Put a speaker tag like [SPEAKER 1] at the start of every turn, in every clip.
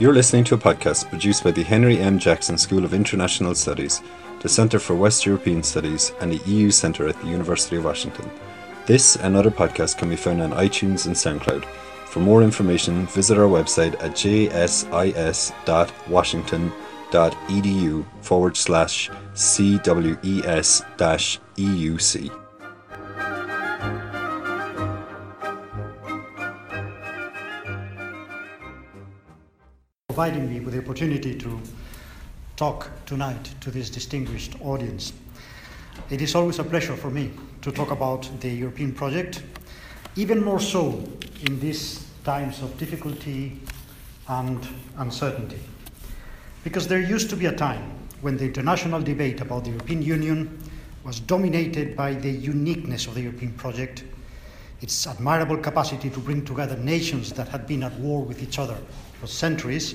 [SPEAKER 1] You're listening to a podcast produced by the Henry M. Jackson School of International Studies, the Centre for West European Studies, and the EU Centre at the University of Washington. This and other podcasts can be found on iTunes and SoundCloud. For more information, visit our website at jsis.washington.edu forward slash CWES EUC.
[SPEAKER 2] Providing me with the opportunity to talk tonight to this distinguished audience. It is always a pleasure for me to talk about the European project, even more so in these times of difficulty and uncertainty. Because there used to be a time when the international debate about the European Union was dominated by the uniqueness of the European project, its admirable capacity to bring together nations that had been at war with each other for centuries,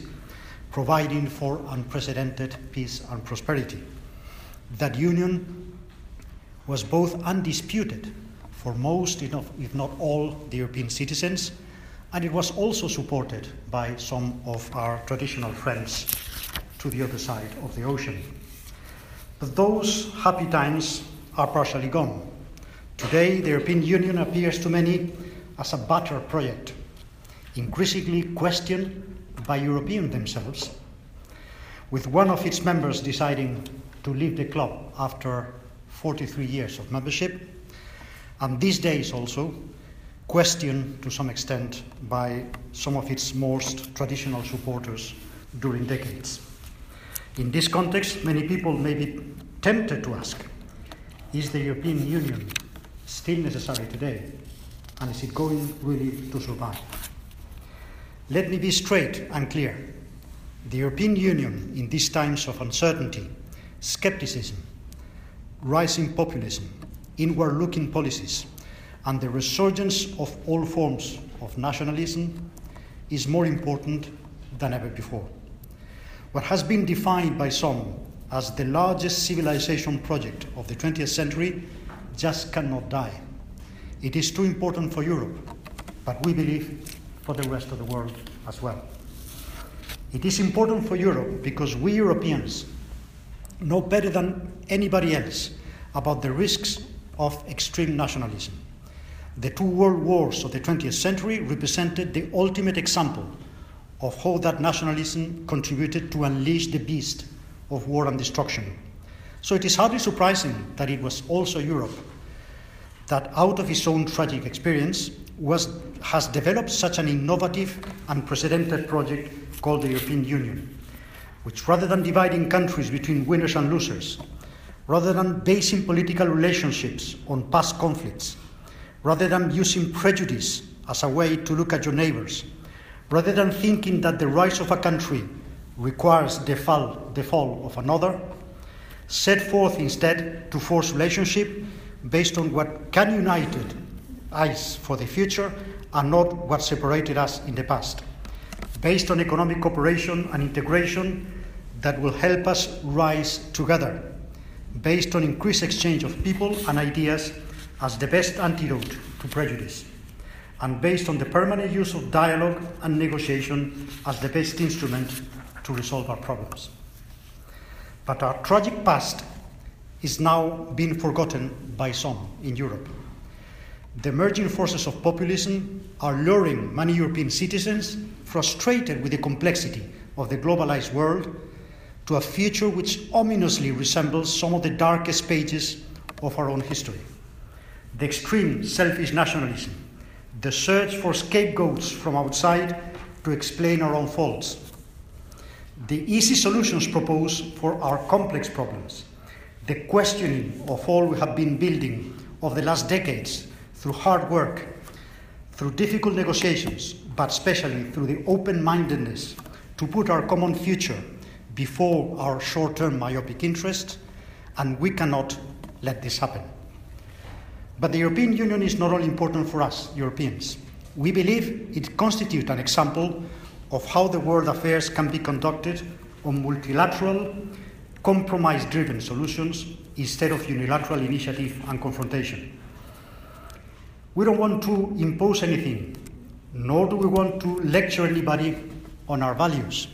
[SPEAKER 2] providing for unprecedented peace and prosperity. That union was both undisputed for most, if not all, the European citizens, and it was also supported by some of our traditional friends to the other side of the ocean. But those happy times are partially gone. Today, the European Union appears to many as a battered project, increasingly questioned by Europeans themselves, with one of its members deciding to leave the club after 43 years of membership, and these days also questioned to some extent by some of its most traditional supporters during decades. In this context, many people may be tempted to ask is the European Union still necessary today? And is it going really to survive? Let me be straight and clear. The European Union, in these times of uncertainty, skepticism, rising populism, inward looking policies, and the resurgence of all forms of nationalism, is more important than ever before. What has been defined by some as the largest civilization project of the 20th century just cannot die. It is too important for Europe, but we believe for the rest of the world as well. It is important for Europe because we Europeans know better than anybody else about the risks of extreme nationalism. The two world wars of the 20th century represented the ultimate example of how that nationalism contributed to unleash the beast of war and destruction. So it is hardly surprising that it was also Europe that, out of his own tragic experience, was, has developed such an innovative, unprecedented project called the European Union, which rather than dividing countries between winners and losers, rather than basing political relationships on past conflicts, rather than using prejudice as a way to look at your neighbors, rather than thinking that the rise of a country requires the fall, the fall of another, set forth instead to force relationship based on what can unite us for the future and not what separated us in the past, based on economic cooperation and integration that will help us rise together, based on increased exchange of people and ideas as the best antidote to prejudice, and based on the permanent use of dialogue and negotiation as the best instrument to resolve our problems. But our tragic past is now being forgotten by some in Europe. The emerging forces of populism are luring many European citizens, frustrated with the complexity of the globalized world, to a future which ominously resembles some of the darkest pages of our own history. The extreme selfish nationalism, the search for scapegoats from outside to explain our own faults, the easy solutions proposed for our complex problems, the questioning of all we have been building over the last decades through hard work, through difficult negotiations, but especially through the open mindedness to put our common future before our short term myopic interests, and we cannot let this happen. But the European Union is not only important for us, Europeans. We believe it constitutes an example of how the world affairs can be conducted on multilateral, compromise driven solutions instead of unilateral initiative and confrontation. We don't want to impose anything, nor do we want to lecture anybody on our values.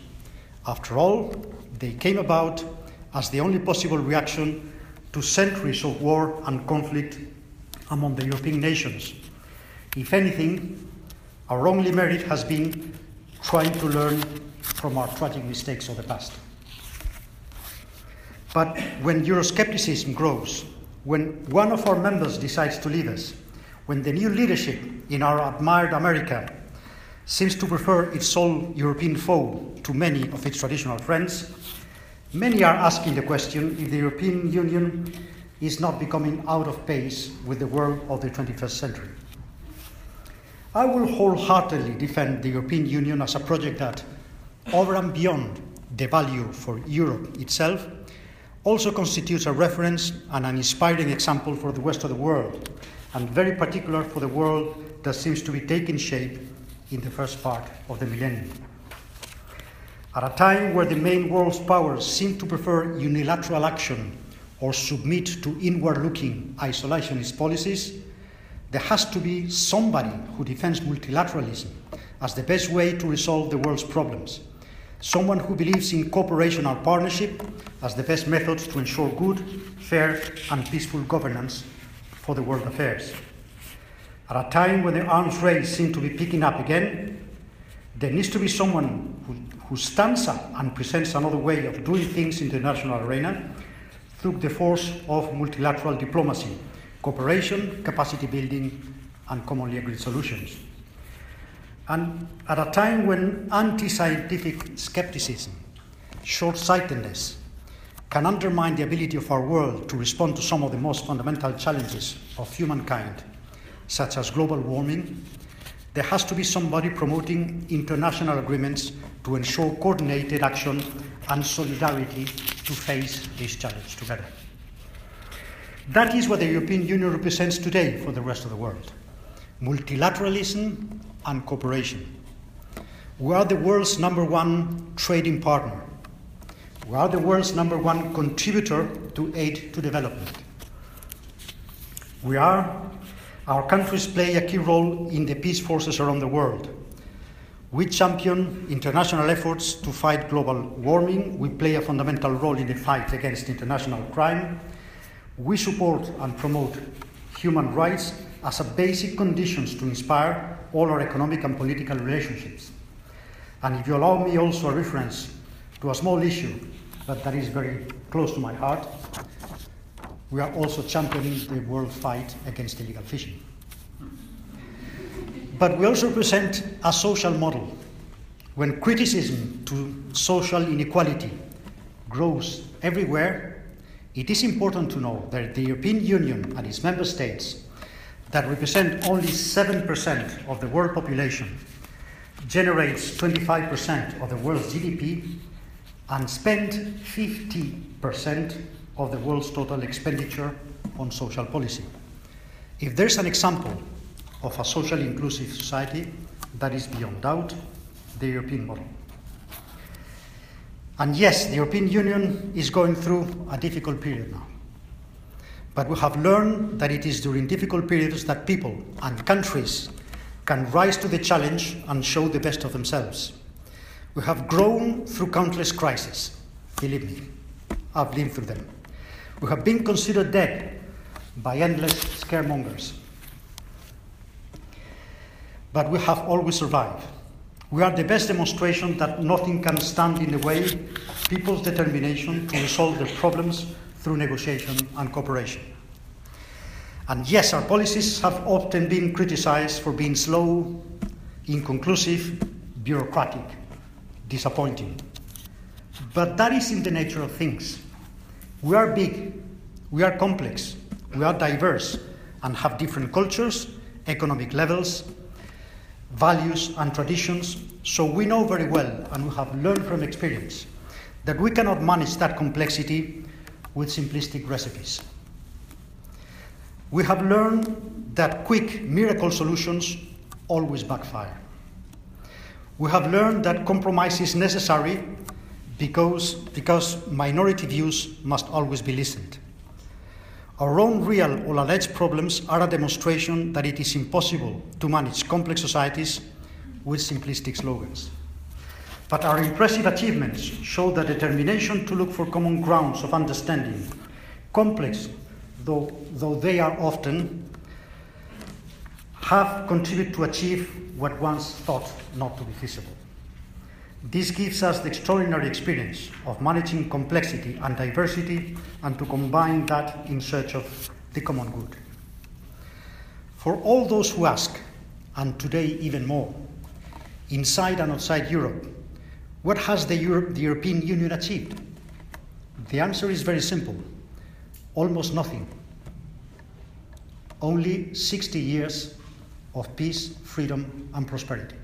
[SPEAKER 2] After all, they came about as the only possible reaction to centuries of war and conflict among the European nations. If anything, our only merit has been trying to learn from our tragic mistakes of the past. But when Euroscepticism grows, when one of our members decides to leave us, when the new leadership in our admired America seems to prefer its sole European foe to many of its traditional friends, many are asking the question if the European Union is not becoming out of pace with the world of the 21st century. I will wholeheartedly defend the European Union as a project that, over and beyond the value for Europe itself, also constitutes a reference and an inspiring example for the rest of the world, and very particular for the world that seems to be taking shape in the first part of the millennium. At a time where the main world's powers seem to prefer unilateral action or submit to inward looking isolationist policies, there has to be somebody who defends multilateralism as the best way to resolve the world's problems. Someone who believes in cooperation and partnership as the best methods to ensure good, fair, and peaceful governance for the world affairs. At a time when the arms race seems to be picking up again, there needs to be someone who, who stands up and presents another way of doing things in the international arena through the force of multilateral diplomacy, cooperation, capacity building, and commonly agreed solutions. And at a time when anti scientific skepticism, short sightedness, can undermine the ability of our world to respond to some of the most fundamental challenges of humankind, such as global warming, there has to be somebody promoting international agreements to ensure coordinated action and solidarity to face this challenge together. That is what the European Union represents today for the rest of the world multilateralism and cooperation. We are the world's number one trading partner. We are the world's number one contributor to aid to development. We are, our countries play a key role in the peace forces around the world. We champion international efforts to fight global warming. We play a fundamental role in the fight against international crime. We support and promote human rights as a basic conditions to inspire all our economic and political relationships. And if you allow me also a reference to a small issue, but that is very close to my heart, we are also championing the world fight against illegal fishing. But we also present a social model. When criticism to social inequality grows everywhere, it is important to know that the European Union and its member states, that represent only 7% of the world population, generates 25% of the world's GDP and spend 50% of the world's total expenditure on social policy. If there's an example of a socially inclusive society, that is beyond doubt the European model. And yes, the European Union is going through a difficult period now. But we have learned that it is during difficult periods that people and countries can rise to the challenge and show the best of themselves. We have grown through countless crises, believe me, I've lived through them. We have been considered dead by endless scaremongers. But we have always survived. We are the best demonstration that nothing can stand in the way of people's determination to resolve their problems through negotiation and cooperation. And yes, our policies have often been criticized for being slow, inconclusive, bureaucratic, disappointing. But that is in the nature of things. We are big, we are complex, we are diverse, and have different cultures, economic levels, values, and traditions. So we know very well, and we have learned from experience, that we cannot manage that complexity with simplistic recipes. We have learned that quick miracle solutions always backfire. We have learned that compromise is necessary because, because minority views must always be listened. Our own real or alleged problems are a demonstration that it is impossible to manage complex societies with simplistic slogans. But our impressive achievements show the determination to look for common grounds of understanding, complex though, though they are often, have contributed to achieve what once thought not to be feasible. This gives us the extraordinary experience of managing complexity and diversity and to combine that in search of the common good. For all those who ask, and today even more, inside and outside Europe, what has the, Europe, the European Union achieved? The answer is very simple almost nothing. Only 60 years of peace, freedom, and prosperity.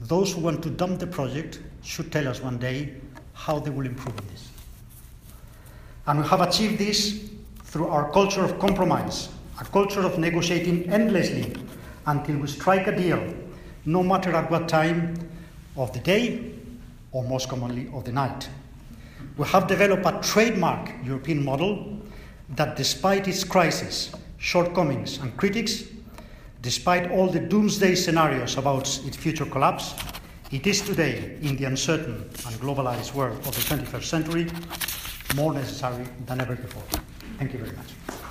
[SPEAKER 2] Those who want to dump the project should tell us one day how they will improve on this. And we have achieved this through our culture of compromise, a culture of negotiating endlessly until we strike a deal, no matter at what time of the day or most commonly of the night. We have developed a trademark European model that, despite its crisis, shortcomings, and critics, Despite all the doomsday scenarios about its future collapse, it is today, in the uncertain and globalized world of the 21st century, more necessary than ever before. Thank you very much.